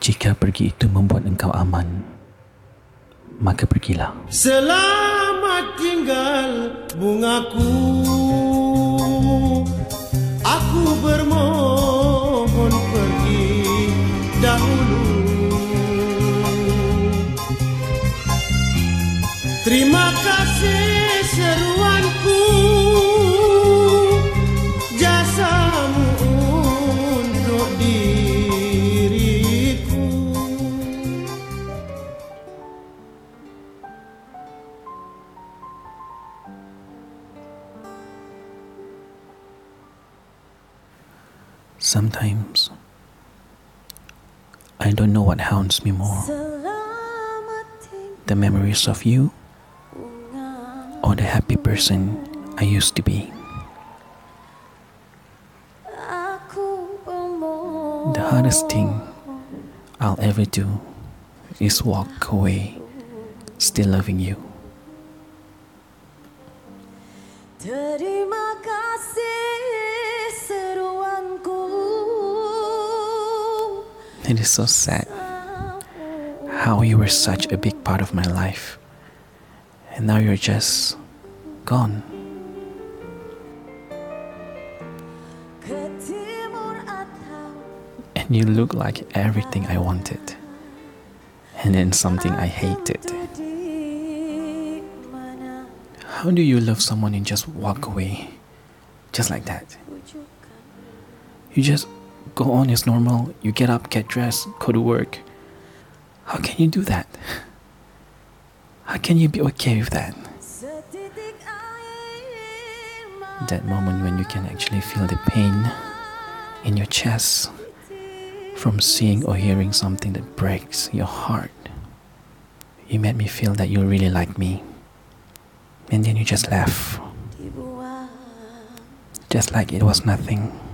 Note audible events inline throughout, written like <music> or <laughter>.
Jika pergi itu membuat engkau aman, maka pergilah. Selamat tinggal bungaku Aku bermohon pergi dahulu Terima Sometimes I don't know what haunts me more the memories of you or the happy person I used to be. The hardest thing I'll ever do is walk away still loving you. It is so sad how you were such a big part of my life and now you're just gone. And you look like everything I wanted and then something I hated. How do you love someone and just walk away? Just like that. You just go on as normal, you get up, get dressed, go to work. How can you do that? How can you be okay with that? That moment when you can actually feel the pain in your chest from seeing or hearing something that breaks your heart. You made me feel that you really like me. And then you just left, just like it was nothing.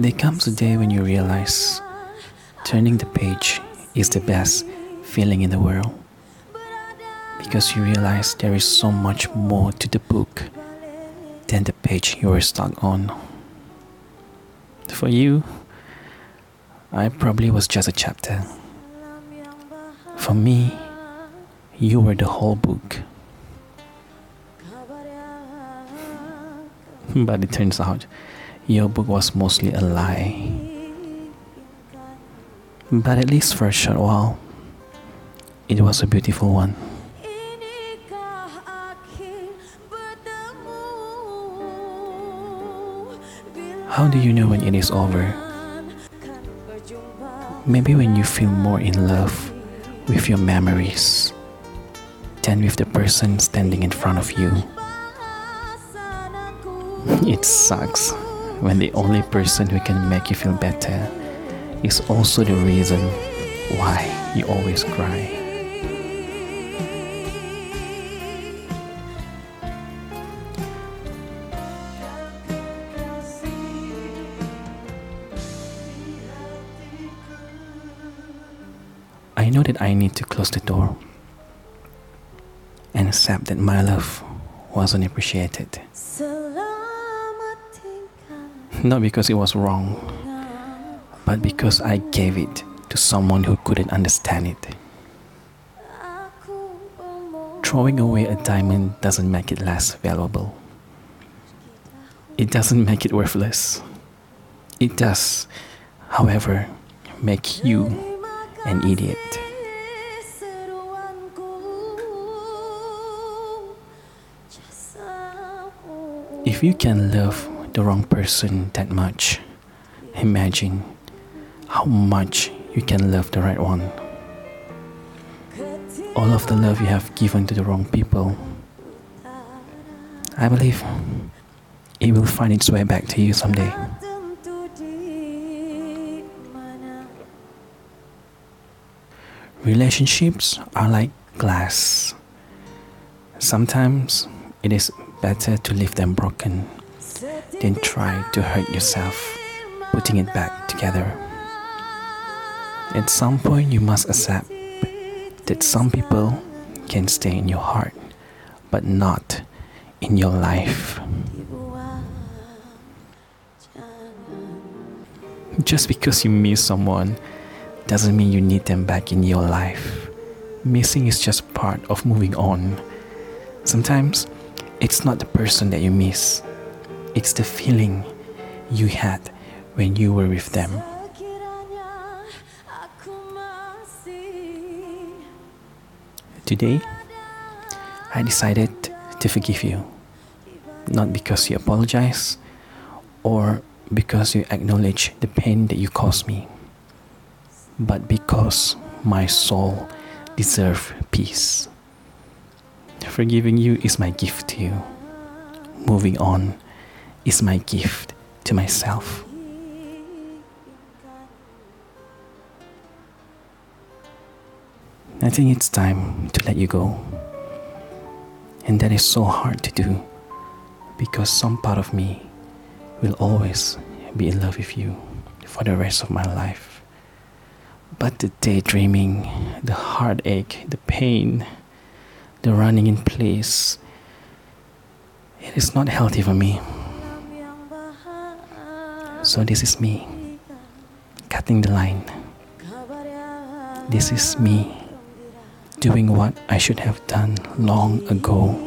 There comes a day when you realize turning the page is the best feeling in the world because you realize there is so much more to the book than the page you were stuck on. For you, I probably was just a chapter. For me, you were the whole book. <laughs> But it turns out your book was mostly a lie. But at least for a short while, it was a beautiful one. How do you know when it is over? Maybe when you feel more in love with your memories than with the person standing in front of you. <laughs> It sucks when the only person who can make you feel better is also the reason why you always cry. I know that I need to close the door and accept that my love wasn't appreciated. Tinggal Not because it was wrong, but because I gave it to someone who couldn't understand it. Throwing away a diamond doesn't make it less valuable. It doesn't make it worthless. It does, however, make you an idiot. If you can love the wrong person that much, imagine how much you can love the right one. All of the love you have given to the wrong people, I believe it will find its way back to you someday. Relationships are like glass. Sometimes it is better to leave them broken than try to hurt yourself putting it back together. At some point, you must accept that some people can stay in your heart, but not in your life. Just because you miss someone doesn't mean you need them back in your life. Missing is just part of moving on. Sometimes it's not the person that you miss, it's the feeling you had when you were with them. Today, I decided to forgive you. Not because you apologize or because you acknowledge the pain that you caused me, but because my soul deserves peace. Forgiving you is my gift to you. Moving on is my gift to myself. I think it's time to let you go. And that is so hard to do because some part of me will always be in love with you for the rest of my life. But the daydreaming, the heartache, the pain, the running in place, it is not healthy for me. So this is me cutting the line. This is me doing what I should have done long ago.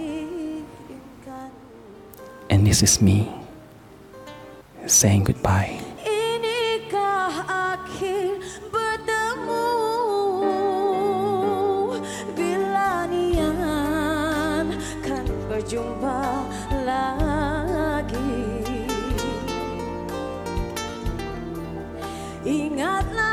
And this is me saying goodbye. Ingatlah